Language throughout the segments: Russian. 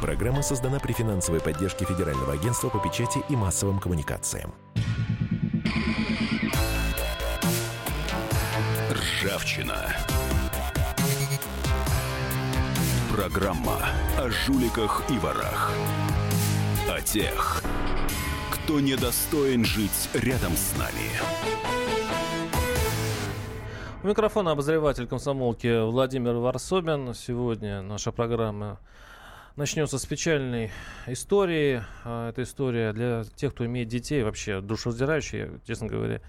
Программа создана при финансовой поддержке Федерального агентства по печати и массовым коммуникациям. Ржавчина. Программа о жуликах и ворах. О тех, кто недостоин жить рядом с нами. У микрофона обозреватель комсомолки Владимир Варсобин. Сегодня наша программа начнется с печальной истории. А, эта история для тех, кто имеет детей, вообще душераздирающая, честно говоря.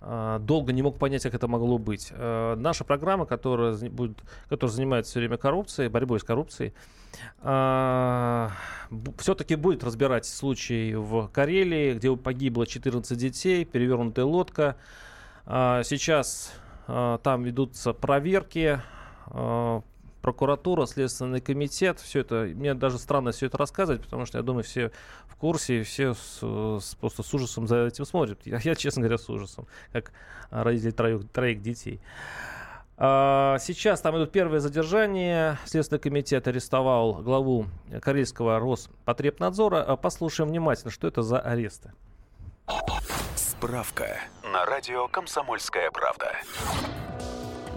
А, долго не мог понять, как это могло быть. А, наша программа, которая, будет, которая занимается все время коррупцией, борьбой с коррупцией, все-таки будет разбирать случай в Карелии, где погибло 14 детей, перевернутая лодка. Сейчас там ведутся проверки, прокуратура, Следственный комитет. Все это, мне даже странно все это рассказывать, потому что я думаю, все в курсе, все с, с, просто с ужасом за этим смотрят. Я, я, честно говоря, с ужасом, как родители троих, троих детей. А, сейчас там идут первые задержания. Следственный комитет арестовал главу Карельского Роспотребнадзора. Послушаем внимательно, что это за аресты. Справка на радио «Комсомольская правда».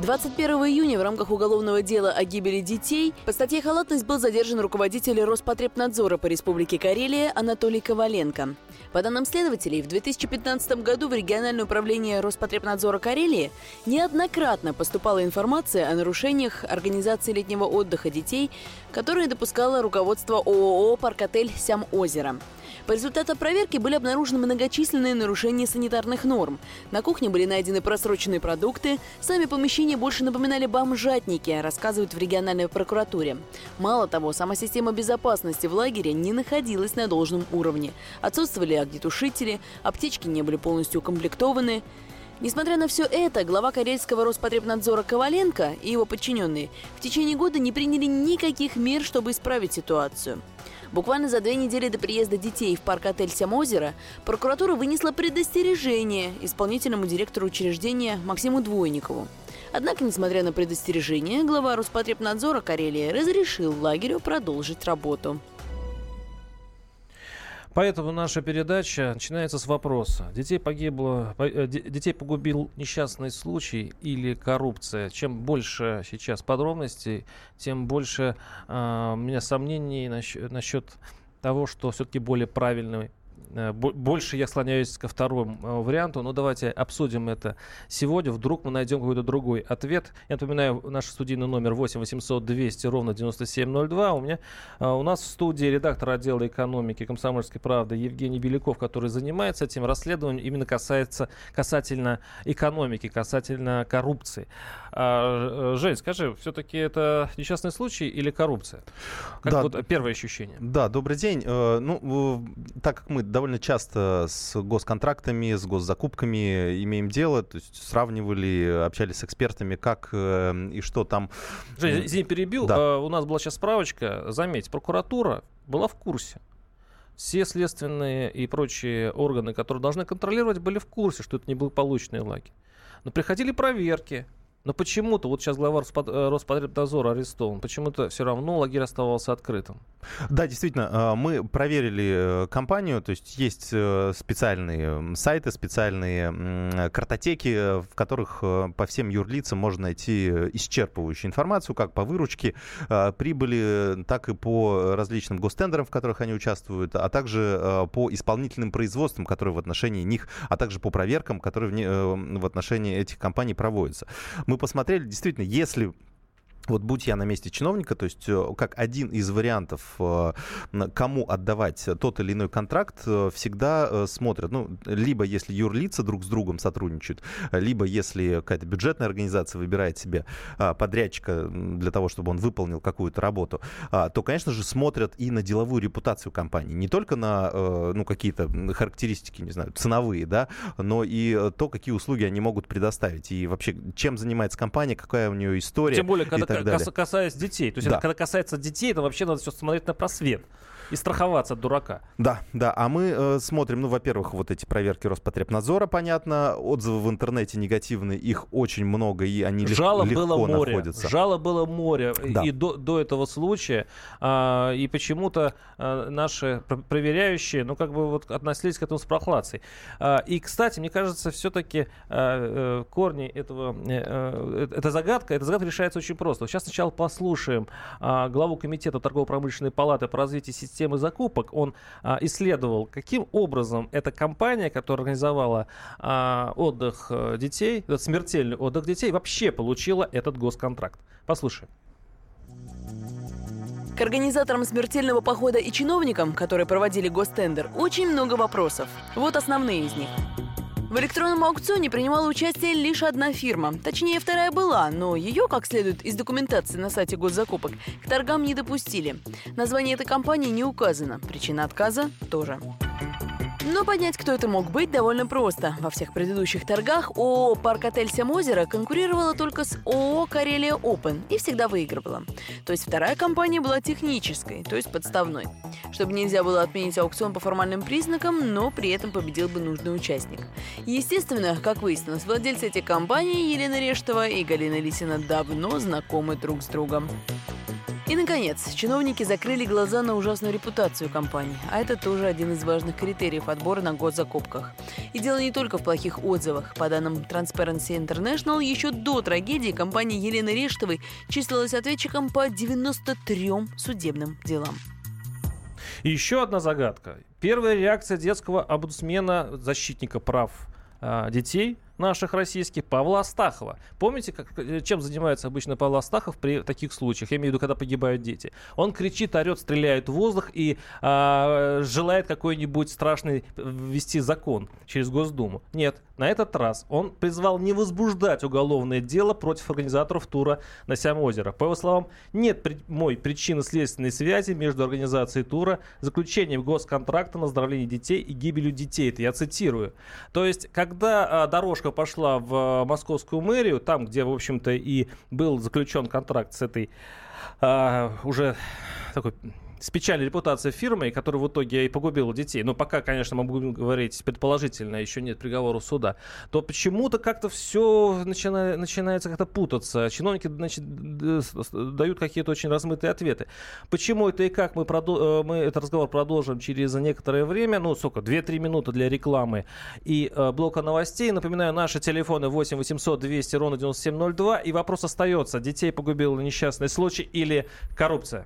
21 июня в рамках уголовного дела о гибели детей по статье «Халатность» был задержан руководитель Роспотребнадзора по Республике Карелия Анатолий Коваленко. По данным следователей, в 2015 году в региональное управление Роспотребнадзора Карелии неоднократно поступала информация о нарушениях организации летнего отдыха детей, которые допускало руководство ООО «Паркотель Сям-Озеро». По результатам проверки были обнаружены многочисленные нарушения санитарных норм. На кухне были найдены просроченные продукты, сами помещения больше напоминали бомжатники, рассказывают в региональной прокуратуре. Мало того, сама система безопасности в лагере не находилась на должном уровне. Отсутствовали огнетушители, аптечки не были полностью укомплектованы. Несмотря на все это, глава Карельского Роспотребнадзора Коваленко и его подчиненные в течение года не приняли никаких мер, чтобы исправить ситуацию. Буквально за две недели до приезда детей в парк-отель Сямозеро прокуратура вынесла предостережение исполнительному директору учреждения Максиму Двойникову. Однако, несмотря на предостережение, глава Роспотребнадзора Карелии разрешил лагерю продолжить работу. Поэтому наша передача начинается с вопроса. Детей погибло, э, детей погубил несчастный случай или коррупция? Чем больше сейчас подробностей, тем больше э, у меня сомнений насчет, насчет того, что все-таки более правильный больше я склоняюсь ко второму э, варианту, но давайте обсудим это сегодня. Вдруг мы найдем какой-то другой ответ. Я напоминаю, наш студийный номер 8 800 200 ровно 9702. У меня э, у нас в студии редактор отдела экономики комсомольской правды Евгений Беляков, который занимается этим расследованием именно касается, касательно экономики, касательно коррупции. А, Жень, скажи, все-таки это несчастный случай или коррупция? Как да. вот первое ощущение? Да, добрый день. Ну, так как мы довольно часто с госконтрактами, с госзакупками имеем дело, то есть сравнивали, общались с экспертами, как э, и что там. Жень, извини, перебил. Да. А, у нас была сейчас справочка. Заметь, прокуратура была в курсе. Все следственные и прочие органы, которые должны контролировать, были в курсе, что это неблагополучный лагерь. Но приходили проверки, но почему-то, вот сейчас глава э, Роспотребнадзора арестован, почему-то все равно лагерь оставался открытым. Да, действительно, э, мы проверили э, компанию, то есть есть специальные сайты, специальные картотеки, в которых по всем юрлицам можно найти исчерпывающую информацию, как по выручке прибыли, так и по различным гостендерам, в которых они участвуют, а также по исполнительным производствам, которые в отношении них, а также по проверкам, которые в отношении этих компаний проводятся мы посмотрели, действительно, если вот будь я на месте чиновника, то есть э, как один из вариантов, э, кому отдавать тот или иной контракт, э, всегда смотрят, ну, либо если юрлица друг с другом сотрудничают, либо если какая-то бюджетная организация выбирает себе подрядчика для того, чтобы он выполнил какую-то работу, то, конечно же, смотрят и на деловую репутацию компании, не только на, ну, какие-то характеристики, не знаю, ценовые, да, но и то, какие услуги они могут предоставить, и вообще, чем занимается компания, какая у нее история. Тем более, когда так далее. касаясь детей. То есть да. это, когда касается детей, это вообще надо все смотреть на просвет. И страховаться от дурака. Да, да. А мы э, смотрим, ну, во-первых, вот эти проверки Роспотребнадзора, понятно. Отзывы в интернете негативные, их очень много, и они Жалоб легко было море. находятся. Жалоб было море Да. и до, до этого случая. а, и почему-то а, наши пр- проверяющие, ну, как бы вот относились к этому с прохладцей. А, и, кстати, мне кажется, все-таки корни этого, э, э, эта загадка, эта загадка решается очень просто. Сейчас сначала послушаем а, главу комитета торгово-промышленной палаты по развитию системы закупок. Он а, исследовал, каким образом эта компания, которая организовала а, отдых э, детей, этот смертельный отдых детей, вообще получила этот госконтракт. Послушаем. К организаторам смертельного похода и чиновникам, которые проводили гостендер, очень много вопросов. Вот основные из них. В электронном аукционе принимала участие лишь одна фирма. Точнее, вторая была, но ее, как следует из документации на сайте госзакупок, к торгам не допустили. Название этой компании не указано. Причина отказа тоже. Но понять, кто это мог быть, довольно просто. Во всех предыдущих торгах ООО «Парк Отель Семозеро» конкурировала только с ООО «Карелия Опен» и всегда выигрывала. То есть вторая компания была технической, то есть подставной. Чтобы нельзя было отменить аукцион по формальным признакам, но при этом победил бы нужный участник. Естественно, как выяснилось, владельцы этих компаний Елена Рештова и Галина Лисина давно знакомы друг с другом. И, наконец, чиновники закрыли глаза на ужасную репутацию компании, а это тоже один из важных критериев отбора на госзакупках. И дело не только в плохих отзывах. По данным Transparency International, еще до трагедии компания Елены Рештовой числилась ответчиком по 93 судебным делам. И еще одна загадка. Первая реакция детского омбудсмена, защитника прав а, детей наших российских, Павла Астахова. Помните, как, э, чем занимается обычно Павел Астахов при таких случаях? Я имею в виду, когда погибают дети. Он кричит, орет, стреляет в воздух и а, желает какой-нибудь страшный ввести закон через Госдуму. Нет, на этот раз он призвал не возбуждать уголовное дело против организаторов тура на Сям-озеро. По его словам, нет прямой причинно-следственной связи между организацией тура, заключением госконтракта на оздоровление детей и гибелью детей. Это я цитирую. То есть, когда а, дорожка пошла в а, московскую мэрию, там, где, в общем-то, и был заключен контракт с этой а, уже такой с печальной репутацией фирмой, которая в итоге и погубила детей, но пока, конечно, мы будем говорить предположительно, еще нет приговора суда, то почему-то как-то все начина, начинается как-то путаться. Чиновники значит, дают какие-то очень размытые ответы. Почему это и как мы, продо- э, мы этот разговор продолжим через некоторое время, ну, сколько, 2-3 минуты для рекламы и э, блока новостей. Напоминаю, наши телефоны 8 800 200 ровно 9702, и вопрос остается, детей погубил несчастный случай или коррупция?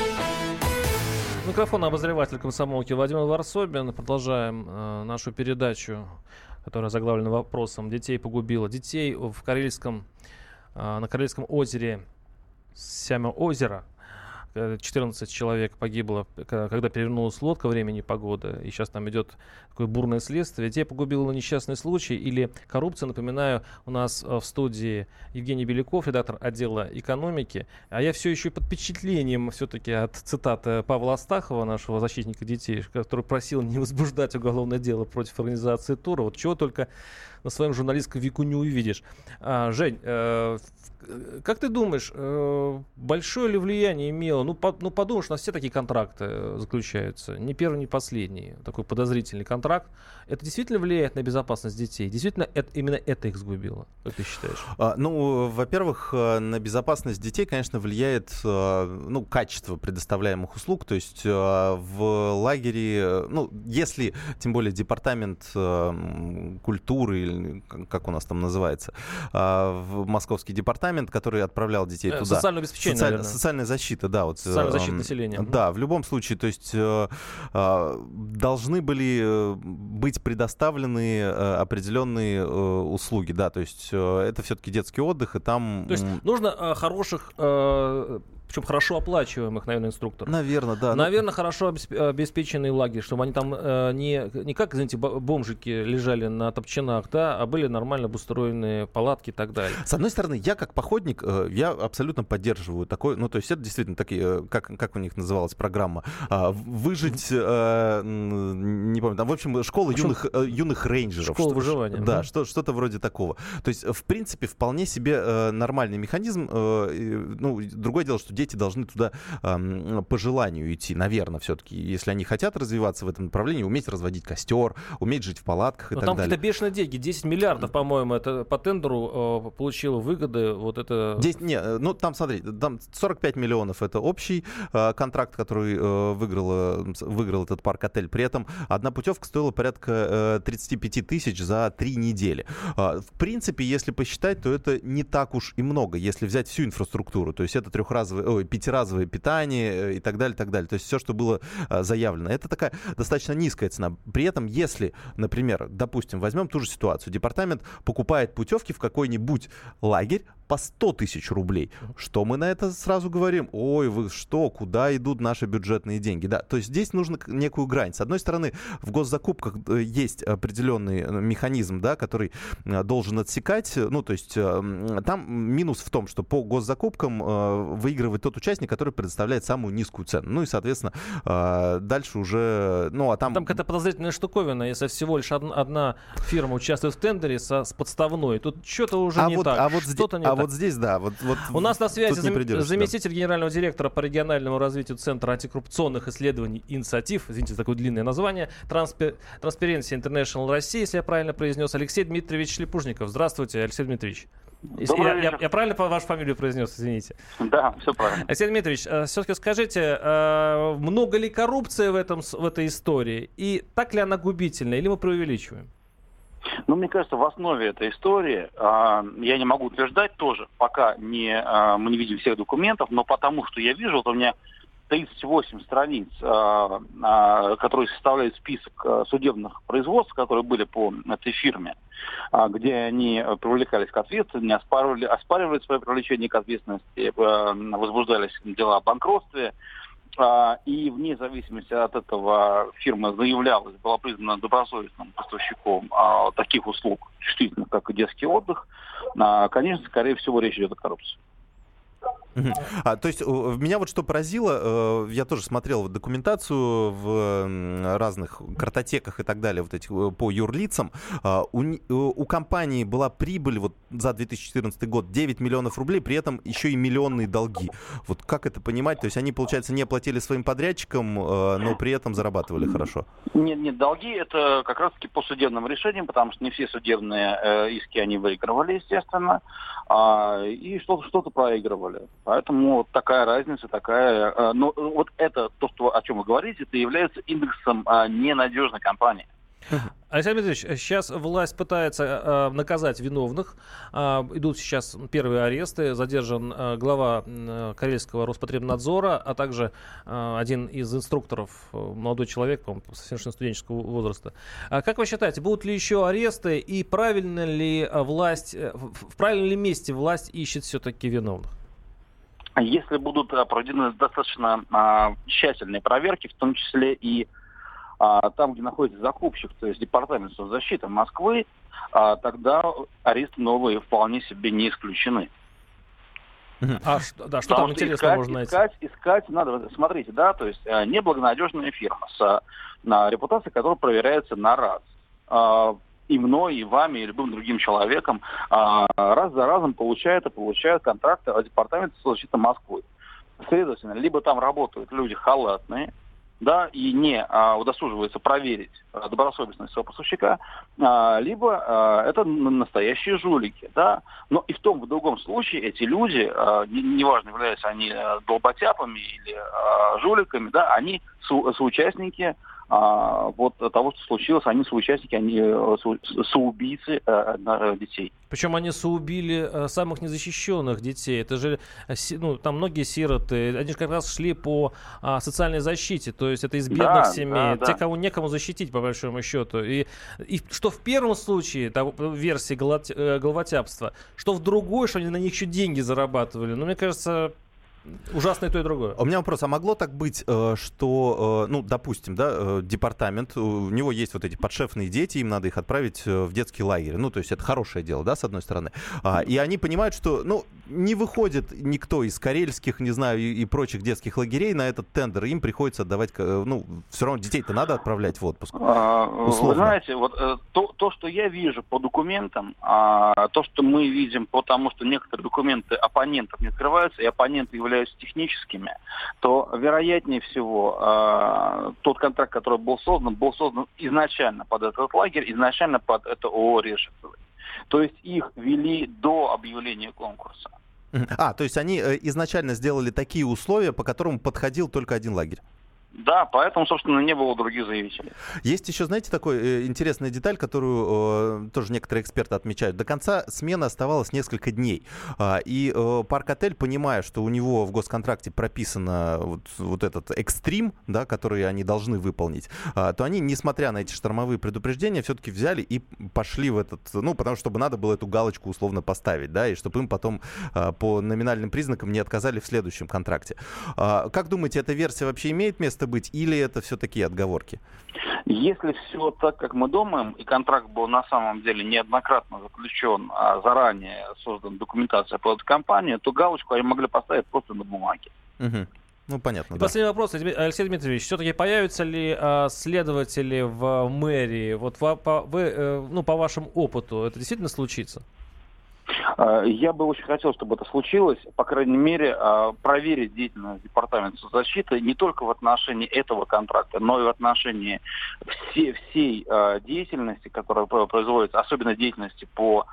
Микрофон обозреватель комсомолки Владимир Варсобин. Продолжаем э, нашу передачу, которая заглавлена вопросом «Детей погубило». Детей в Карельском, э, на Карельском озере Сямо озеро. Э, 14 человек погибло, когда перевернулась лодка времени погоды, и сейчас там идет такое бурное следствие. Детей погубило несчастный случай или коррупция. Напоминаю, у нас э, в студии Евгений Беляков, редактор отдела экономики. А я все еще под впечатлением все-таки от цитаты Павла Астахова, нашего защитника детей, который просил не возбуждать уголовное дело против организации тура. Вот чего только на своем журналистском веку не увидишь. А, Жень, э, как ты думаешь, э, большое ли влияние имело? Ну, по- ну, подумаешь, у нас все такие контракты э, заключаются. Не первый, не последний. Такой подозрительный контракт. Это действительно влияет на безопасность детей? Действительно, это, именно это их сгубило? Как ты считаешь? А, Ну, во-первых, э, на безопасность детей, конечно, влияет э, ну, качество предоставляемых услуг. То есть в лагере, ну, если, тем более, департамент культуры, или как у нас там называется, а, в московский департамент, который отправлял детей Э, туда. Социальное обеспечение, Социаль- наверное. Социальная защита, да. Вот, Социальная защита эм, населения. Да, в любом случае, то есть э, э, должны были э, быть предоставлены э, определенные э, услуги, да, то есть э, это все-таки детский отдых, и там... То есть нужно э, хороших э, причем хорошо оплачиваемых, наверное, инструкторов. Наверное, да. Ну, наверное, хорошо обеспеченные лагерь, чтобы они там э, не, не как, извините, бомжики лежали на топчинах, да, а были нормально обустроенные палатки и так далее. С одной стороны, я как походник, э, я абсолютно поддерживаю такой, ну, то есть это действительно такие, э, как, как у них называлась программа, а, выжить, э, не помню, там, в общем, школа юных, юных рейнджеров. Школа выживания. Да, что, что-то вроде такого. То есть, в принципе, вполне себе нормальный механизм. Ну, другое дело, что дети должны туда по желанию идти, наверное, все-таки, если они хотят развиваться в этом направлении, уметь разводить костер, уметь жить в палатках и Но так там далее. Там какие-то бешеные деньги, 10 миллиардов, по-моему, это по тендеру э, получило выгоды вот это... 10, не, э, ну там, смотри, там 45 миллионов это общий э, контракт, который э, выиграл, выиграл этот парк-отель. При этом одна путевка стоила порядка э, 35 тысяч за три недели. Э, в принципе, если посчитать, то это не так уж и много, если взять всю инфраструктуру. То есть это трехразовое, ой, пятиразовое питание э, и так далее, так далее. То есть все, что было э, заявлено. Это такая достаточно низкая цена. При этом, если, например, допустим, возьмем ту же ситуацию, департамент покупает путевки в какой-нибудь лагерь по 100 тысяч рублей. Что мы на это сразу говорим? Ой, вы что, куда идут наши бюджетные деньги? Да, то есть здесь нужно некую грань. С одной стороны, в госзакупках э, есть определенный э, механизм, да, который должен отсекать. Ну, то есть там минус в том, что по госзакупкам выигрывает тот участник, который предоставляет самую низкую цену. Ну и, соответственно, дальше уже... Ну, а там... Там какая-то подозрительная штуковина, если всего лишь одна, одна фирма участвует в тендере со, с подставной. Тут что-то уже а не вот, так. А вот, не а так вот здесь, да. Вот, вот У нас на связи зам... заместитель да. генерального директора по региональному развитию Центра антикоррупционных исследований и инициатив, извините за такое длинное название, Транспе... Transparency International России, если я правильно произнес, Алексей Дмитриевич Шлепужников. Здравствуйте, Алексей Дмитриевич. Я, я, я правильно по вашу фамилию произнес, извините? Да, все правильно. Алексей Дмитриевич, э, все-таки скажите, э, много ли коррупции в, этом, в этой истории? И так ли она губительна, или мы преувеличиваем? Ну, мне кажется, в основе этой истории, э, я не могу утверждать тоже, пока не, э, мы не видим всех документов, но потому что я вижу, вот у меня 38 страниц, э, э, которые составляют список э, судебных производств, которые были по этой фирме, где они привлекались к ответственности, оспаривали, оспаривали свое привлечение к ответственности, возбуждались дела о банкротстве, а, и вне зависимости от этого фирма заявлялась, была признана добросовестным поставщиком а, таких услуг, действительно, как и детский отдых, а, конечно, скорее всего, речь идет о коррупции. А, то есть меня вот что поразило, э, я тоже смотрел документацию в разных картотеках и так далее, вот этих э, по юрлицам. А, у, у компании была прибыль вот за 2014 год 9 миллионов рублей, при этом еще и миллионные долги. Вот как это понимать? То есть они, получается, не платили своим подрядчикам, э, но при этом зарабатывали хорошо? Нет, нет, долги это как раз-таки по судебным решениям, потому что не все судебные иски они выигрывали, естественно, а, и что-то что проигрывали. Поэтому вот такая разница, такая... Э, но вот это, то, что, о чем вы говорите, это является индексом а, ненадежной компании. Александр Дмитриевич, сейчас власть пытается э, наказать виновных. Э, идут сейчас первые аресты. Задержан э, глава э, Карельского Роспотребнадзора, а также э, один из инструкторов, э, молодой человек, по-моему, совершенно студенческого возраста. А как вы считаете, будут ли еще аресты и правильно ли власть, э, в правильном ли месте власть ищет все-таки виновных? Если будут проведены достаточно а, тщательные проверки, в том числе и а, там, где находится закупщик, то есть департамент соцзащиты Москвы, а, тогда аресты новые вполне себе не исключены. А что, да, что там интересно искать, можно найти? Искать, искать надо, смотрите, да, то есть а, неблагонадежная фирма с на репутацией, которая проверяется на раз. А, и мной, и вами, и любым другим человеком а, раз за разом получает и получает контракты от Департамента соцзащиты Москвы. Следовательно, либо там работают люди халатные, да, и не а, удосуживается проверить а, добросовестность своего поставщика, а, либо а, это настоящие жулики, да. Но и в том, и в другом случае эти люди, а, неважно, являются они а, долботяпами или а, жуликами, да, они со, соучастники а, вот того, что случилось, они соучастники, они э, со, соубийцы а, детей. Причем они соубили самых незащищенных детей. Это же, ну, там многие сироты, они же как раз шли по а, социальной защите, то есть это из бедных да, семей, да, те, кого некому защитить, по большому счету. И, и что в первом случае, там, версии головотяпства, что в другой, что они на них еще деньги зарабатывали. Ну, мне кажется, ужасно и то, и другое. У меня вопрос, а могло так быть, э, что, э, ну, допустим, да, э, департамент, у него есть вот эти подшефные дети, им надо их отправить в детский лагерь, ну, то есть это хорошее дело, да, с одной стороны, а, и они понимают, что, ну, не выходит никто из карельских, не знаю, и, и прочих детских лагерей на этот тендер, им приходится отдавать, ну, все равно детей-то надо отправлять в отпуск. А, вы знаете, вот то, то, что я вижу по документам, а, то, что мы видим по тому, что некоторые документы оппонентов не открываются, и оппоненты являются техническими, то, вероятнее всего, а, тот контракт, который был создан, был создан изначально под этот лагерь, изначально под это ООО «Решетовый». То есть их вели до объявления конкурса. А, то есть они э, изначально сделали такие условия, по которым подходил только один лагерь? Да, поэтому, собственно, не было других заявителей. Есть еще, знаете, такой э, интересная деталь, которую э, тоже некоторые эксперты отмечают. До конца смены оставалось несколько дней. Э, и э, парк-отель, понимая, что у него в госконтракте прописано вот, вот этот экстрим, да, который они должны выполнить, э, то они, несмотря на эти штормовые предупреждения, все-таки взяли и пошли в этот, ну, потому что чтобы надо было эту галочку условно поставить, да, и чтобы им потом э, по номинальным признакам не отказали в следующем контракте. Э, как думаете, эта версия вообще имеет место место быть, или это все такие отговорки? Если все так, как мы думаем, и контракт был на самом деле неоднократно заключен, а заранее создана документация по этой компании, то галочку они могли поставить просто на бумаге. Угу. Ну, понятно. И да. Последний вопрос, Алексей Дмитриевич. Все-таки появятся ли э, следователи в мэрии? Вот вы, по, вы, э, ну, по вашему опыту, это действительно случится? Э, я бы очень хотел, чтобы это случилось, по крайней мере, э, проверить деятельность Департамента защиты не только в отношении этого контракта, но и в отношении всей, всей э, деятельности, которая производится, особенно деятельности по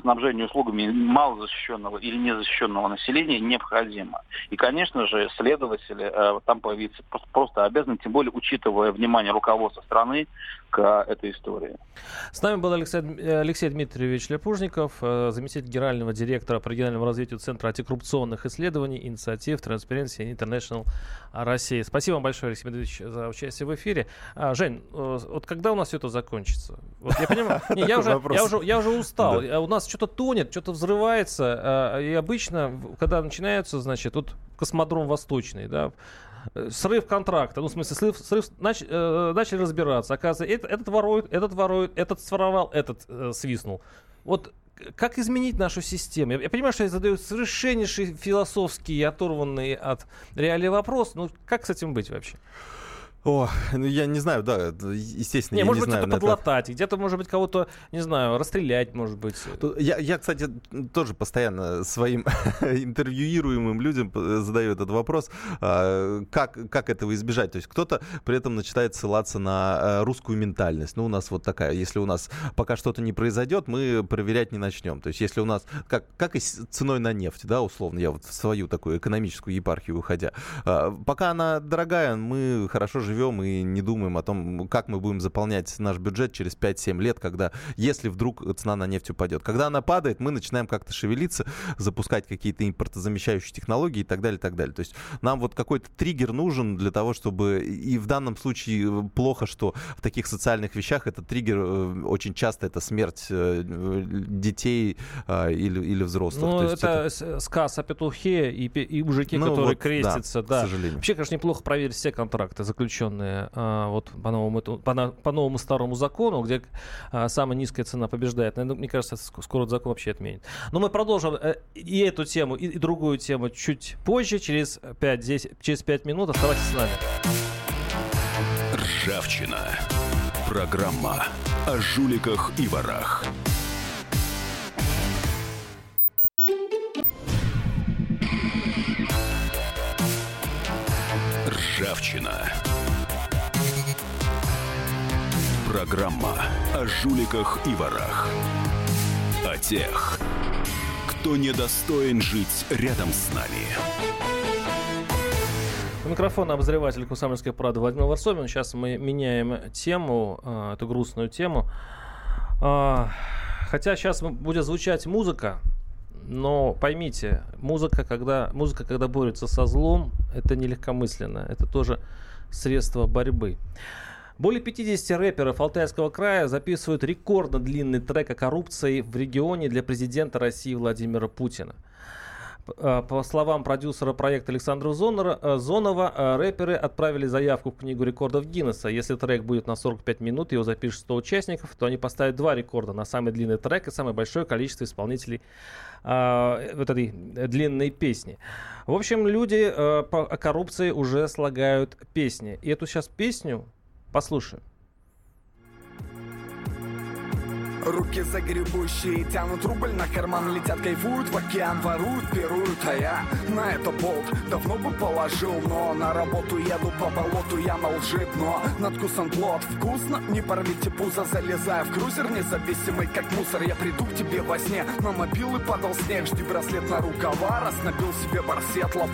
снабжению услугами малозащищенного или незащищенного населения необходимо. И, конечно же, следователи э, там появиться просто обязаны, тем более учитывая внимание руководства страны к этой истории. С нами был Алексей, Алексей Дмитриевич Лепужников, э, заместитель генерального директора по региональному развитию Центра антикоррупционных исследований, инициатив Transparency International России. Спасибо вам большое, Алексей Дмитриевич, за участие в эфире. А, Жень, э, вот когда у нас все это закончится? Вот я понимаю, я, уже, я, уже, я уже устал. Да. У нас что-то тонет, что-то взрывается. А, и обычно, когда начинаются, значит, вот космодром Восточный, да, срыв контракта, ну, в смысле, срыв, срыв нач, э, начали разбираться. Оказывается, этот, этот ворует, этот ворует, этот своровал, этот э, свистнул. Вот как изменить нашу систему? Я, я понимаю, что я задаю совершеннейший философский, оторванный от реалии вопрос, но как с этим быть вообще? О, ну я не знаю, да, естественно, не, я может не быть, знаю. где-то подлатать, это... где-то, может быть, кого-то, не знаю, расстрелять, может быть. Я, я, кстати, тоже постоянно своим интервьюируемым людям задаю этот вопрос, а, как, как этого избежать. То есть кто-то при этом начинает ссылаться на а, русскую ментальность. Ну, у нас вот такая, если у нас пока что-то не произойдет, мы проверять не начнем. То есть если у нас, как, как и с ценой на нефть, да, условно, я вот в свою такую экономическую епархию уходя, а, пока она дорогая, мы хорошо живем живем и не думаем о том, как мы будем заполнять наш бюджет через 5-7 лет, когда, если вдруг цена на нефть упадет. Когда она падает, мы начинаем как-то шевелиться, запускать какие-то импортозамещающие технологии и так далее, и так далее. То есть нам вот какой-то триггер нужен для того, чтобы... И в данном случае плохо, что в таких социальных вещах этот триггер э, очень часто это смерть э, детей а, или, или взрослых. Ну, это, это сказ о петухе и, и мужики, ну, которые вот, крестятся. Да, да. К сожалению. Вообще, конечно, неплохо проверить все контракты, заключенные запрещенные а, вот по новому, по, по новому старому закону, где а, самая низкая цена побеждает. Наверное, мне кажется, скоро закон вообще отменит. Но мы продолжим э, и эту тему, и, другую тему чуть позже, через 5, через 5 минут. Оставайтесь с нами. Ржавчина. Программа о жуликах и ворах. Ржавчина. Программа о жуликах и ворах. О тех, кто недостоин жить рядом с нами. У микрофона обозреватель Кусамельской правды Владимир Варсовин. Сейчас мы меняем тему, а, эту грустную тему. А, хотя сейчас будет звучать музыка, но поймите, музыка, когда, музыка, когда борется со злом, это не легкомысленно. Это тоже средство борьбы. Более 50 рэперов Алтайского края записывают рекордно длинный трек о коррупции в регионе для президента России Владимира Путина. Э, по словам продюсера проекта Александра Зонора, э, Зонова, э, рэперы отправили заявку в книгу рекордов Гиннеса. Если трек будет на 45 минут, его запишет 100 участников, то они поставят два рекорда на самый длинный трек и самое большое количество исполнителей э, этой длинной песни. В общем, люди э, по, о коррупции уже слагают песни. И эту сейчас песню послушаем. Руки загребущие тянут рубль на карман Летят, кайфуют в океан, воруют, пируют А я на это болт давно бы положил Но на работу еду по болоту, я на лжит Но надкусан плод вкусно, не порвите пузо Залезая в крузер независимый, как мусор Я приду к тебе во сне, на мобилы падал снег Жди браслет на рукава, раз набил себе барсет лоб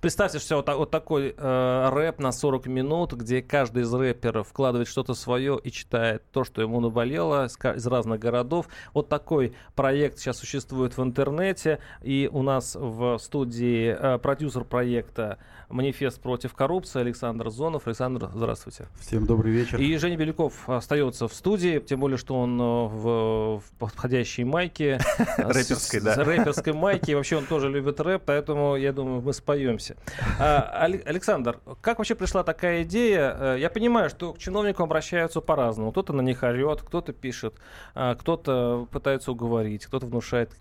Представьте, что вот, вот такой э, рэп на 40 минут, где каждый из рэперов вкладывает что-то свое и читает то, что ему наболело из, из разных городов. Вот такой проект сейчас существует в интернете. И у нас в студии э, продюсер проекта «Манифест против коррупции» Александр Зонов. Александр, здравствуйте. Всем добрый вечер. И Женя Беляков остается в студии, тем более, что он э, в, в подходящей майке. Рэперской, да. Рэперской майке. Вообще он тоже любит рэп, поэтому, я думаю, мы споемся. А, Александр, как вообще пришла такая идея? Э, я понимаю, что к чиновникам обращаются по-разному. Кто-то на них орет, кто-то пишет, а, кто-то пытается уговорить, кто-то внушает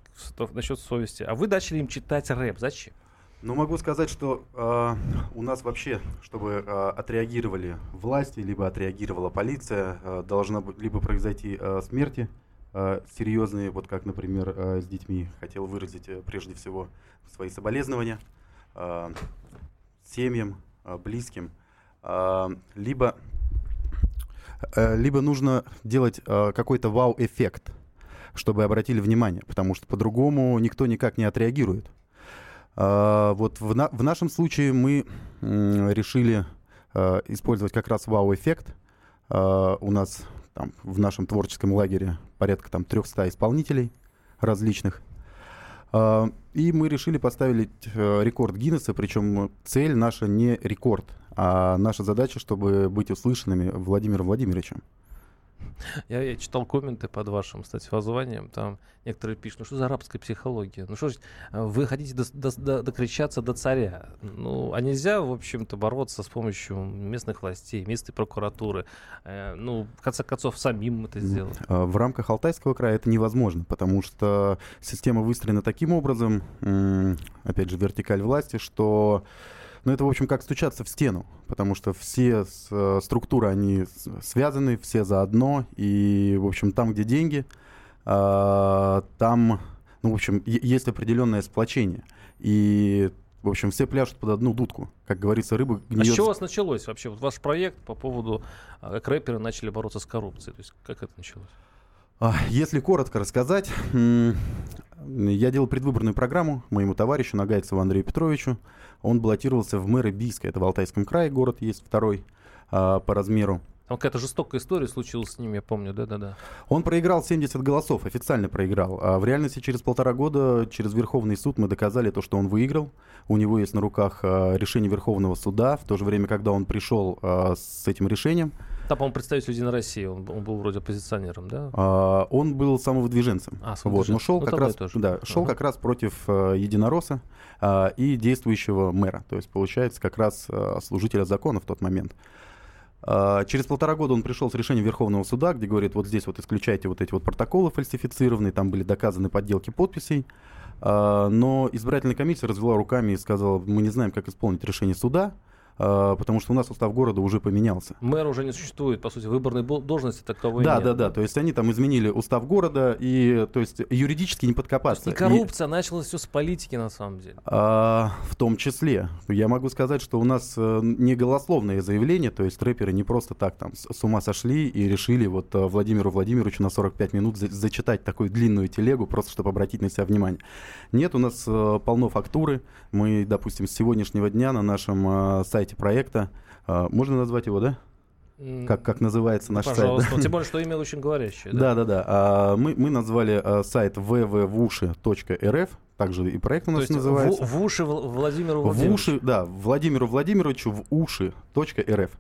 насчет совести. А вы начали им читать рэп. Зачем? Ну, могу сказать, что э, у нас вообще, чтобы э, отреагировали власти, либо отреагировала полиция, э, должна либо произойти э, смерти э, серьезные, вот как, например, э, с детьми. Хотел выразить э, прежде всего свои соболезнования семьям, э, близким. Э, либо, э, либо нужно делать э, какой-то вау-эффект, чтобы обратили внимание, потому что по-другому никто никак не отреагирует. Вот в, на, в нашем случае мы решили использовать как раз вау-эффект. У нас там, в нашем творческом лагере порядка там 300 исполнителей различных. И мы решили поставить э, рекорд Гиннесса, причем цель наша не рекорд, а наша задача, чтобы быть услышанными Владимиром Владимировичем. Я, я читал комменты под вашим, кстати, воззванием. Там некоторые пишут, ну что за арабская психология? Ну что ж, вы хотите до, до, до, докричаться до царя? Ну, а нельзя, в общем-то, бороться с помощью местных властей, местной прокуратуры? Э, ну, в конце концов, самим это сделать. А, в рамках Алтайского края это невозможно, потому что система выстроена таким образом, опять же, вертикаль власти, что ну, это, в общем, как стучаться в стену, потому что все с, э, структуры, они связаны, все заодно, и, в общем, там, где деньги, э, там, ну, в общем, есть определенное сплочение. И в общем, все пляшут под одну дудку. Как говорится, рыба гниет... А с чего у вас началось вообще? Вот ваш проект по поводу, а, как рэперы начали бороться с коррупцией. То есть как это началось? А, если коротко рассказать, я делал предвыборную программу моему товарищу Нагайцеву Андрею Петровичу. Он баллотировался в мэры Бийска, это в Алтайском крае город есть второй а, по размеру. Там какая-то жестокая история случилась с ним, я помню, да-да-да. Он проиграл 70 голосов, официально проиграл. А в реальности через полтора года через Верховный суд мы доказали то, что он выиграл. У него есть на руках а, решение Верховного суда. В то же время, когда он пришел а, с этим решением, да, по-моему, представитель Единой России, он, он был вроде оппозиционером, да? А, он был самовыдвиженцем. А, вот, но шел, ну, как раз, тоже. Да, шел ага. как раз против а, Единоросса а, и действующего мэра. То есть, получается, как раз а, служителя закона в тот момент. А, через полтора года он пришел с решением Верховного суда, где говорит, вот здесь вот исключайте вот эти вот протоколы фальсифицированные, там были доказаны подделки подписей. А, но избирательная комиссия развела руками и сказала, мы не знаем, как исполнить решение суда, потому что у нас устав города уже поменялся. Мэр уже не существует, по сути, выборной должности таковой да, нет. Да, да, то есть они там изменили устав города, и то есть юридически не подкопаться. И коррупция, и... началась все с политики на самом деле. А, в том числе. Я могу сказать, что у нас э, не голословное заявление, то есть рэперы не просто так там с ума сошли и решили вот э, Владимиру Владимировичу на 45 минут за зачитать такую длинную телегу, просто чтобы обратить на себя внимание. Нет, у нас э, полно фактуры. Мы, допустим, с сегодняшнего дня на нашем сайте сайте проекта. А, можно назвать его, да? Как, как называется наш Пожалуйста. сайт. Тем более, что имя очень говорящее. Да, да, да. А, мы, мы назвали а, сайт www.уши.рф. Также и проект у нас То есть называется. В, в уши Владимиру Владимировичу. В уши, да, Владимиру Владимировичу в уши.рф.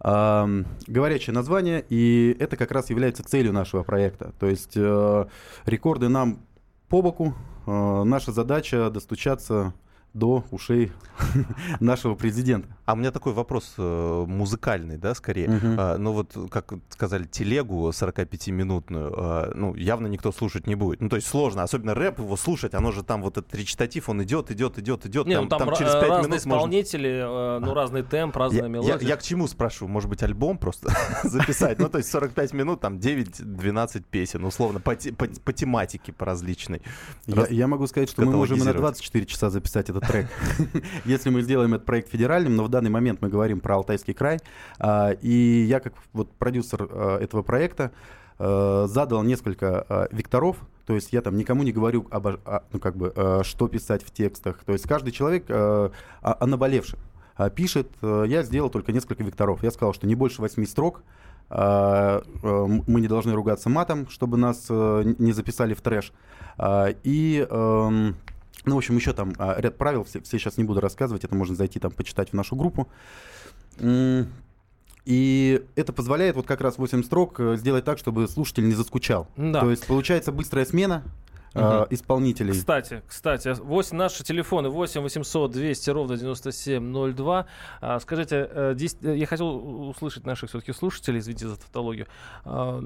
А, говорящее название, и это как раз является целью нашего проекта. То есть э, рекорды нам по боку, э, наша задача достучаться до ушей нашего президента. А у меня такой вопрос э, музыкальный, да, скорее. Мгм. А, ну вот, как сказали, телегу 45-минутную, а, ну, явно никто слушать не будет. Ну, то есть сложно, особенно рэп его слушать, оно же там вот этот речитатив, он идет, идет, идет, идет. Не, ну там, ра- через э, 5 разные минут можно... исполнители, э, ну разный темп, разная Я, я- мелодия. я к чему спрашиваю? Может быть, альбом просто записать? Ну, то есть 45 минут, там 9-12 песен, условно, по, по- по тематике, по различной. Я, Раз- я могу сказать, что мы можем и на каталогизировать. 24 часа записать этот трек. Если мы сделаем этот проект федеральным, но в данный момент мы говорим про Алтайский край. а, И я как вот продюсер а, этого проекта а, задал несколько векторов, то есть я там никому не говорю, а, ну, как бы, что писать в текстах. То есть каждый человек о о наболевшем пишет. Я сделал только несколько векторов. Я сказал, что не больше восьми строк. Мы не должны ругаться матом, чтобы нас не записали в трэш. И ну, в общем, еще там а, ряд правил, все, все сейчас не буду рассказывать, это можно зайти там почитать в нашу группу. И это позволяет вот как раз 8 строк э, сделать так, чтобы слушатель не заскучал. Да. То есть получается быстрая смена э, Мгм. исполнителей. Кстати, кстати, 8, наши телефоны 8 800 200 ровно 9702. А, скажите, э, э, я хотел услышать наших все-таки слушателей, извините за тавтологию. А,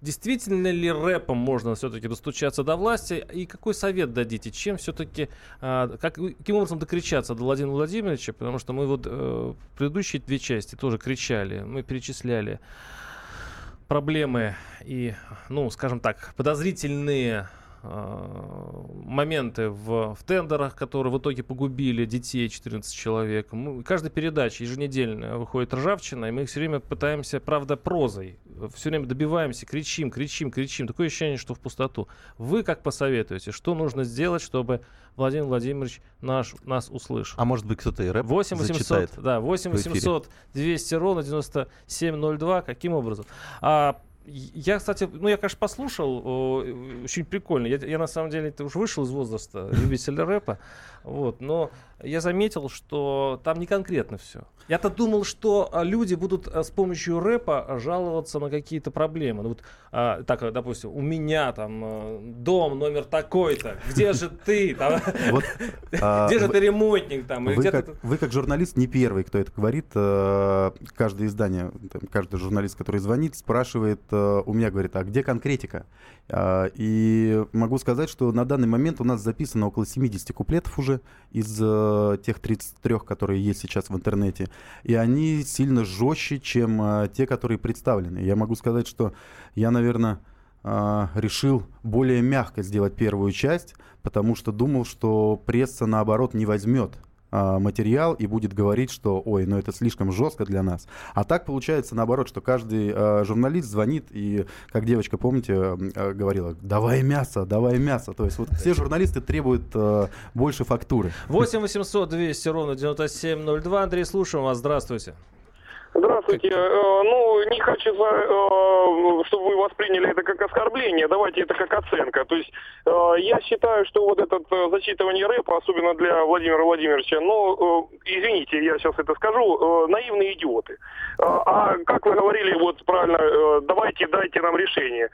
Действительно ли рэпом можно все-таки достучаться до власти? И какой совет дадите? Чем все-таки, как, каким образом докричаться до Владимира Владимировича? Потому что мы вот э, в предыдущие две части тоже кричали, мы перечисляли проблемы и, ну, скажем так, подозрительные э, моменты в, в тендерах, которые в итоге погубили детей, 14 человек. Мы, каждая передача еженедельно выходит ржавчина, и мы все время пытаемся, правда, прозой. Все время добиваемся, кричим, кричим, кричим. Такое ощущение, что в пустоту. Вы как посоветуете, что нужно сделать, чтобы Владимир Владимирович наш, нас услышал? А может быть, кто-то и рэп 8 зачитает? 800, да, 8 в эфире. 800 200 ровно 9702. Каким образом? А, я, кстати, ну я, конечно, послушал, э, очень прикольно. Я, я на самом деле это уже вышел из возраста любителя рэпа, вот, но я заметил, что там не конкретно все. Я-то думал, что а, люди будут а, с помощью рэпа жаловаться на какие-то проблемы. Ну, вот, а, так, а, допустим, у меня там а, дом номер такой-то, где же ты? А, Где же ты ремонтник там? Вы как, журналист не первый, кто это говорит. Каждое издание, каждый журналист, который звонит, спрашивает у меня, говорит, а где конкретика? А, И могу сказать, что на данный момент у нас записано около 70 куплетов уже из э, тех 33, которые есть сейчас в интернете. И они сильно жестче, чем э, те, которые представлены. Я могу сказать, что я, наверное, а, решил более мягко сделать первую часть, потому что думал, что пресса, наоборот, не возьмет материал и будет говорить, что ой, ну это слишком жестко для нас. А так получается наоборот, что каждый а, журналист звонит и, как девочка, помните, а, говорила, давай мясо, давай мясо. То есть вот все журналисты требуют а, больше фактуры. 8 800 200 ровно 9702. Андрей, слушаем вас. Здравствуйте. Здравствуйте. Э, Ну, не хочу, э, чтобы вы восприняли это как оскорбление. Давайте это как оценка. То есть э, я считаю, что вот это зачитывание рэпа, особенно для Владимира Владимировича, ну, извините, я сейчас это скажу, наивные идиоты. А как вы говорили, вот правильно, давайте дайте нам решение.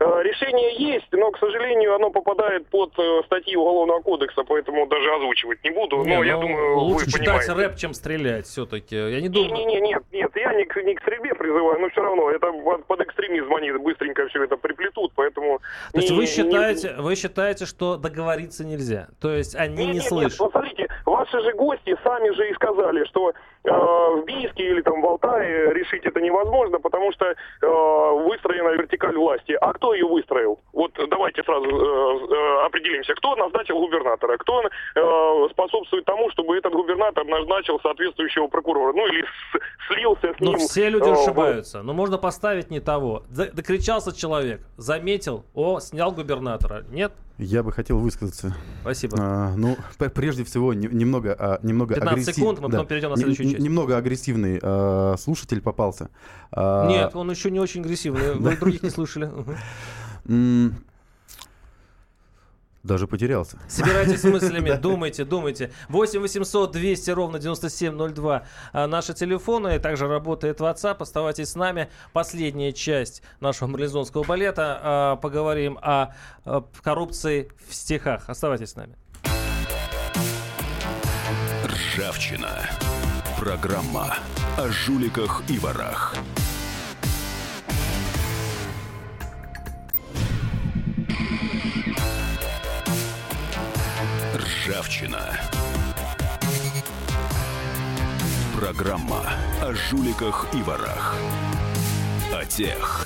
Э, Решение есть, но, к сожалению, оно попадает под э, статьи Уголовного кодекса, поэтому даже озвучивать не буду. Не, но я ну, думаю, лучше вы читать понимаете. рэп, чем стрелять все-таки. Я не Не, думаю. не, не, нет, нет, я не к, не к стрельбе призываю, но все равно это под, экстремизм они быстренько все это приплетут, поэтому. То есть не- вы не- считаете, вы считаете, что договориться нельзя? То есть они Нет, не нет, нет, слышат? вот смотрите, ваши же гости сами же и сказали, что в Бийске или там в Алтае решить это невозможно, потому что э, выстроена вертикаль власти. А кто ее выстроил? Вот давайте сразу э, э, определимся, кто назначил губернатора, кто э, способствует тому, чтобы этот губернатор назначил соответствующего прокурора, ну или слился с Но ним. все люди э, ошибаются. Но можно поставить не того. Докричался человек, заметил, о, снял губернатора. Нет? Я бы хотел высказаться. Спасибо. А, ну, прежде всего, не- немного, а, немного 15 агрессив- секунд, мы потом перейдем на следующую не- часть. Немного агрессивный а, слушатель попался. А, Нет, он еще не очень агрессивный. Вы других не слышали. Даже потерялся. Собирайтесь с мыслями, думайте, думайте. 8 800 200 ровно 9702 а, наши телефоны. Также работает WhatsApp. Оставайтесь с нами. Последняя часть нашего марлезонского балета. А, поговорим о, о коррупции в стихах. Оставайтесь с нами. Ржавчина. Программа о жуликах и ворах. Ржавчина. Программа о жуликах и ворах. О тех,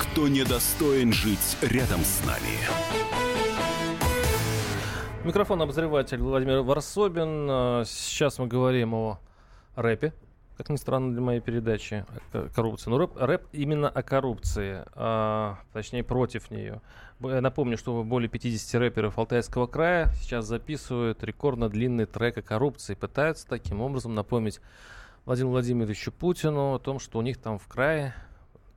кто недостоин жить рядом с нами. Микрофон обозреватель Владимир Варсобин. А, Сейчас мы говорим о рэпе. Как ни странно для моей передачи, коррупции. Но рэп, рэп именно о коррупции, а, точнее против нее. Напомню, что более 50 рэперов Алтайского края сейчас записывают рекордно длинный трек о коррупции. Пытаются таким образом напомнить Владимиру Владимировичу Путину о том, что у них там в крае...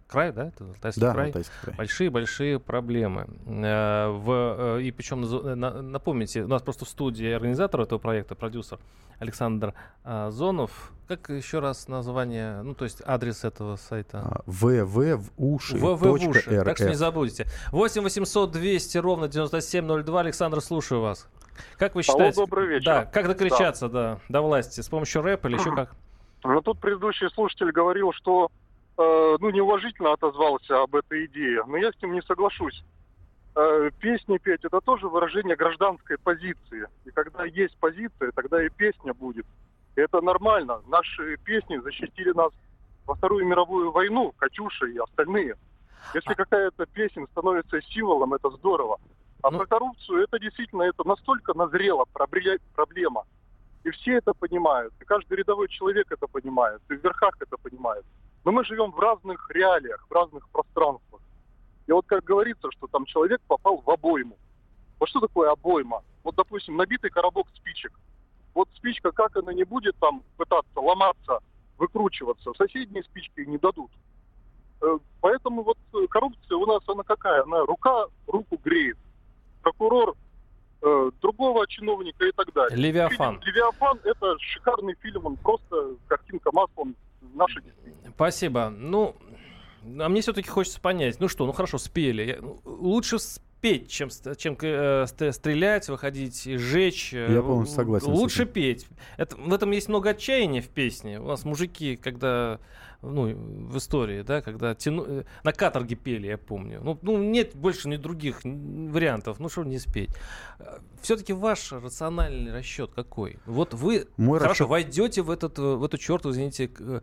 Край, да? Это Алтайский Да, край? Алтайский край. большие-большие проблемы. Э, В, э, и причем, э, на- напомните, у нас просто в студии организатор этого проекта, продюсер Александр а, Зонов. Как еще раз название, ну то есть адрес этого сайта? А, точка уши. Так что не РФ. забудьте. 8 800 200 ровно 9702. Александр, слушаю вас. Как вы Алло, считаете? добрый вечер. Да, как докричаться да. до власти? С помощью рэпа или еще как? Ну, тут предыдущий слушатель говорил, что ну, неуважительно отозвался об этой идее, но я с ним не соглашусь. Э, песни петь это тоже выражение гражданской позиции. И когда есть позиция, тогда и песня будет. И это нормально. Наши песни защитили нас во Вторую мировую войну, Катюша и остальные. Если какая-то песня становится символом, это здорово. А Ну- про коррупцию это действительно это настолько назрела пробле- проблема. И все это понимают. И каждый рядовой человек это понимает. И в верхах это понимает. Но мы живем в разных реалиях, в разных пространствах. И вот как говорится, что там человек попал в обойму. Вот что такое обойма? Вот, допустим, набитый коробок спичек. Вот спичка, как она не будет там пытаться ломаться, выкручиваться, соседние спички не дадут. Э, Поэтому вот э, коррупция у нас, она какая? Она рука руку греет. Прокурор э, другого чиновника и так далее. Левиафан. Фильм «Левиафан» — это шикарный фильм, он просто картинка маслом нашей действительности. Спасибо. Ну, а мне все-таки хочется понять. Ну что, ну хорошо, спели. Ну, Лучше спеть, чем, чем э, ст- стрелять, выходить и жечь. э, Я полностью согласен Лучше петь. Это, в этом есть много отчаяния в песне. У нас мужики, когда ну, в истории, да, когда тяну, э, на каторге пели, я помню. Ну, ну, нет больше ни других вариантов. Ну, что не спеть. Все-таки ваш рациональный расчет какой? Вот вы Мой хорошо расчет- войдете в, этот, э, в эту черту, извините, э,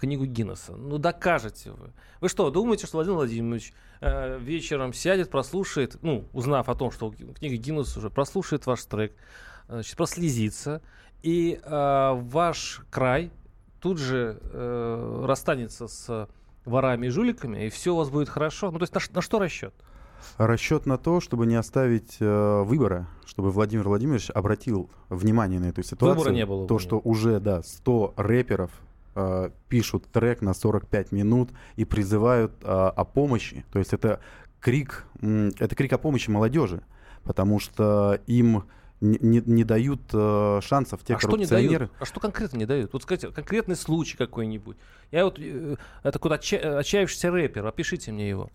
книгу Гиннесса. Ну, докажете вы. Вы что, думаете, что Владимир Владимирович э, вечером сядет, прослушает, ну, узнав о том, что книга Гиннесса уже прослушает ваш трек, э, значит, прослезится, и э, ваш край тут же э, расстанется с ворами и жуликами, и все у вас будет хорошо. Ну, то есть на, на что расчет? Расчет на то, чтобы не оставить э, выбора, чтобы Владимир Владимирович обратил внимание на эту ситуацию. Выбора не было То, что уже, да, 100 рэперов э, пишут трек на 45 минут и призывают э, о помощи. То есть это крик, м, это крик о помощи молодежи, потому что им не, не- не дают э, шансов те а что не коррупционеры. дают? А что конкретно не дают? Вот скажите, конкретный случай какой-нибудь. Я вот э, это куда отчаявшийся рэпер, опишите мне его.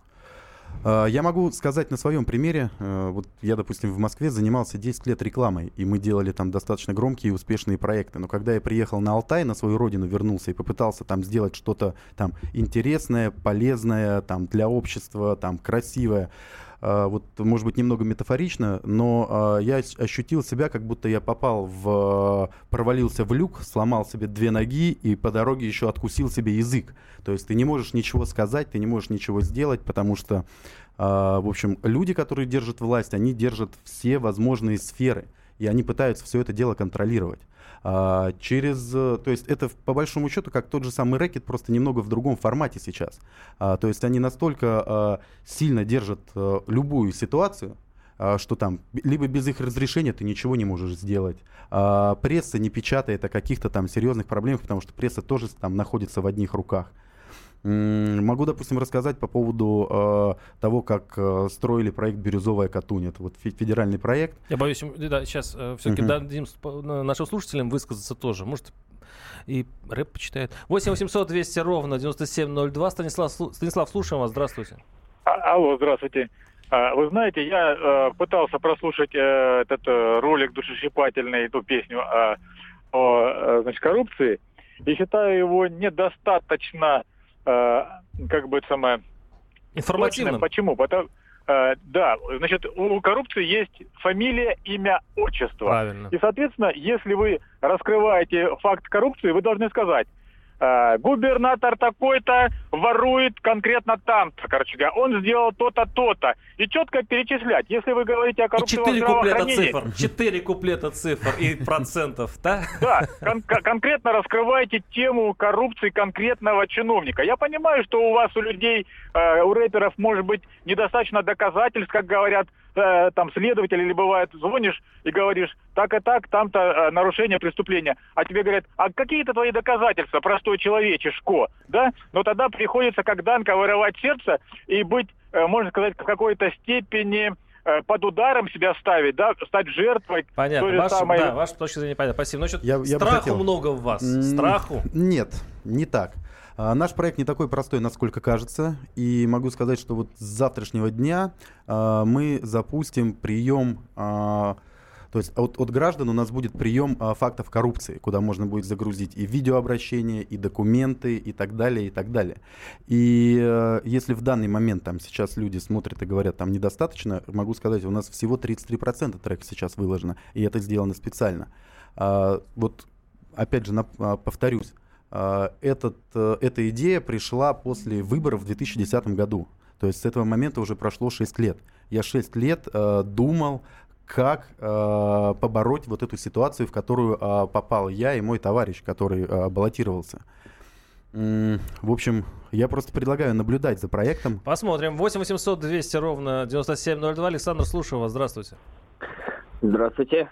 А, Я могу сказать на своем примере. Э, Вот я, допустим, в Москве занимался 10 лет рекламой, и мы делали там достаточно громкие и успешные проекты. Но когда я приехал на Алтай, на свою родину вернулся и попытался там сделать что-то там интересное, полезное, там для общества, там красивое, вот, может быть, немного метафорично, но а, я ощ- ощутил себя, как будто я попал в... провалился в люк, сломал себе две ноги и по дороге еще откусил себе язык. То есть ты не можешь ничего сказать, ты не можешь ничего сделать, потому что, а, в общем, люди, которые держат власть, они держат все возможные сферы, и они пытаются все это дело контролировать. А, через, э, то есть это по большому счету как тот же самый рэкет, просто немного в другом формате сейчас. А, то есть они настолько а, сильно держат а, любую ситуацию, а, что там либо без их разрешения ты ничего не можешь сделать. А, пресса не печатает о каких-то там серьезных проблемах, потому что пресса тоже там находится в одних руках. Могу, допустим, рассказать по поводу э, того, как э, строили проект «Бирюзовая Катунь». Это вот федеральный проект. Я боюсь, да, сейчас э, все-таки угу. дадим нашим слушателям высказаться тоже. Может, и рэп почитает. 8 800 200 ровно 9702. Станислав, Станислав, слушаем вас. Здравствуйте. А, алло, здравствуйте. А, вы знаете, я э, пытался прослушать э, этот э, ролик душесчипательный, эту песню о, о э, значит, коррупции, и считаю его недостаточно Э, как бы самое... Информативным. Почему? Потому, э, да, значит, у коррупции есть фамилия, имя, отчество. Правильно. И, соответственно, если вы раскрываете факт коррупции, вы должны сказать, э, губернатор такой-то ворует конкретно там-то, короче говоря, он сделал то-то, то-то. И четко перечислять. Если вы говорите о коррупции четыре куплета цифр, четыре куплета цифр и процентов, да? Да, кон- конкретно раскрывайте тему коррупции конкретного чиновника. Я понимаю, что у вас, у людей, э, у рэперов, может быть, недостаточно доказательств, как говорят э, там следователь или бывает звонишь и говоришь, так и так, там-то э, нарушение преступления. А тебе говорят, а какие-то твои доказательства, простой человечешко, да? Но тогда приходится, как Данка, вырывать сердце и быть, э, можно сказать, в какой-то степени э, под ударом себя ставить, да, стать жертвой. Понятно. Ваш, самой... Да, ваша точка зрения понятна. Спасибо. Насчет я, я страху хотел... много в вас. Страху? Нет, не так. А, наш проект не такой простой, насколько кажется, и могу сказать, что вот с завтрашнего дня а, мы запустим прием а, то есть от, от граждан у нас будет прием а, фактов коррупции, куда можно будет загрузить и видеообращения, и документы, и так далее, и так далее. И э, если в данный момент там сейчас люди смотрят и говорят, там недостаточно, могу сказать, у нас всего 33% трека сейчас выложено, и это сделано специально. А, вот опять же, на, повторюсь, этот, э, эта идея пришла после выборов в 2010 году. То есть с этого момента уже прошло 6 лет. Я 6 лет э, думал, как э, побороть вот эту ситуацию, в которую э, попал я и мой товарищ, который э, баллотировался. В общем, я просто предлагаю наблюдать за проектом. Посмотрим. 8 800 200 ровно 9702. Александр, слушаю вас. Здравствуйте. Здравствуйте.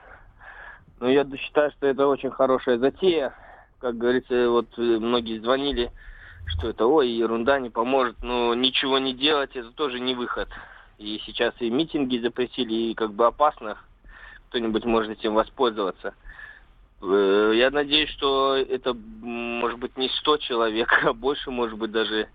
Ну, я считаю, что это очень хорошая затея как говорится, вот э, многие звонили, что это, ой, ерунда, не поможет, но ничего не делать, это тоже не выход. И сейчас и митинги запретили, и как бы опасно, кто-нибудь может этим воспользоваться. Э, я надеюсь, что это может быть не 100 человек, а больше, может быть, даже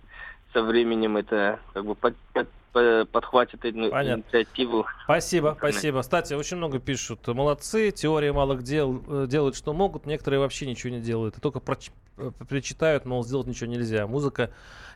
со временем это как бы под, под, подхватит Понятно. инициативу. Спасибо, спасибо. Кстати, очень много пишут. Молодцы, теория малых дел э, делают, что могут. Некоторые вообще ничего не делают. И только проч... Э, причитают, мол, сделать ничего нельзя. Музыка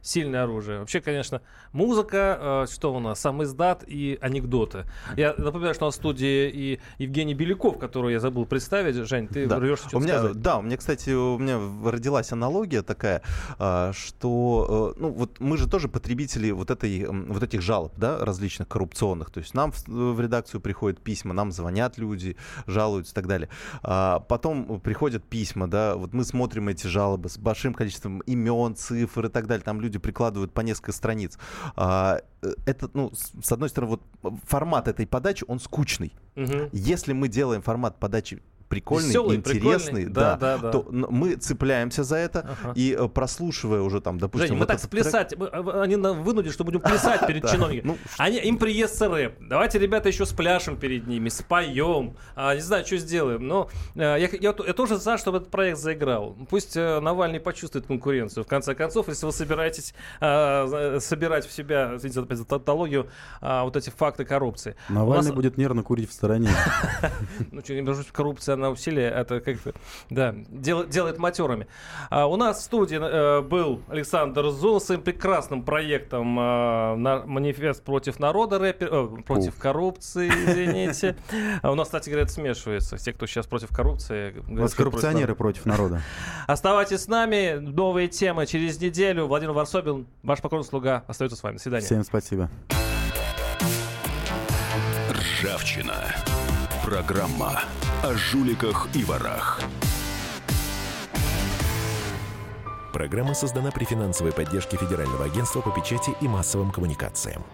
сильное оружие. Вообще, конечно, музыка, э, что у нас, сам издат и анекдоты. Я напоминаю, что у нас в студии и Евгений Беляков, которого я забыл представить. Жень, ты да. рвешься что-то у меня, сказать. Да, у меня, кстати, у меня родилась аналогия такая, э, что, ну, вот мы же тоже потребители вот, этой, вот этих жалоб, да, различных коррупционных. То есть нам в, в редакцию приходят письма, нам звонят люди, жалуются и так далее. А потом приходят письма, да, вот мы смотрим эти жалобы с большим количеством имен, цифр и так далее. Там люди прикладывают по несколько страниц. А, э, это, ну, с одной стороны, вот формат этой подачи, он скучный. Угу. Если мы делаем формат подачи прикольный, Веселый, интересный, да, да, да, то мы цепляемся за это ага. и э, прослушивая уже там, допустим, Женя, мы так сплясать, трек... А, они вынудят, что будем плясать перед чиновниками. Ну, они, им приестся рэп. Давайте, ребята, еще спляшем перед ними, споем, а, не знаю, что сделаем. Но э, я, я, я тоже за, чтобы этот проект заиграл. Пусть э, Навальный почувствует конкуренцию. В конце концов, если вы собираетесь собирать в себя, извините за тавтологию, вот эти факты коррупции. Навальный нас... будет нервно курить в стороне. Ну что, коррупция, на усилие, это как-то, да, дел, делает матерами. А, у нас в студии э, был Александр Зун с своим прекрасным проектом э, на, «Манифест против народа», рэпер, э, против Уф. коррупции, извините. А у нас, кстати говоря, смешивается. Те, кто сейчас против коррупции... У вас коррупционеры против, против народа. Оставайтесь с нами. Новые темы через неделю. Владимир Варсобин, ваш покорный слуга, остается с вами. До свидания. Всем спасибо. Ржавчина. Программа о жуликах и ворах. Программа создана при финансовой поддержке Федерального агентства по печати и массовым коммуникациям.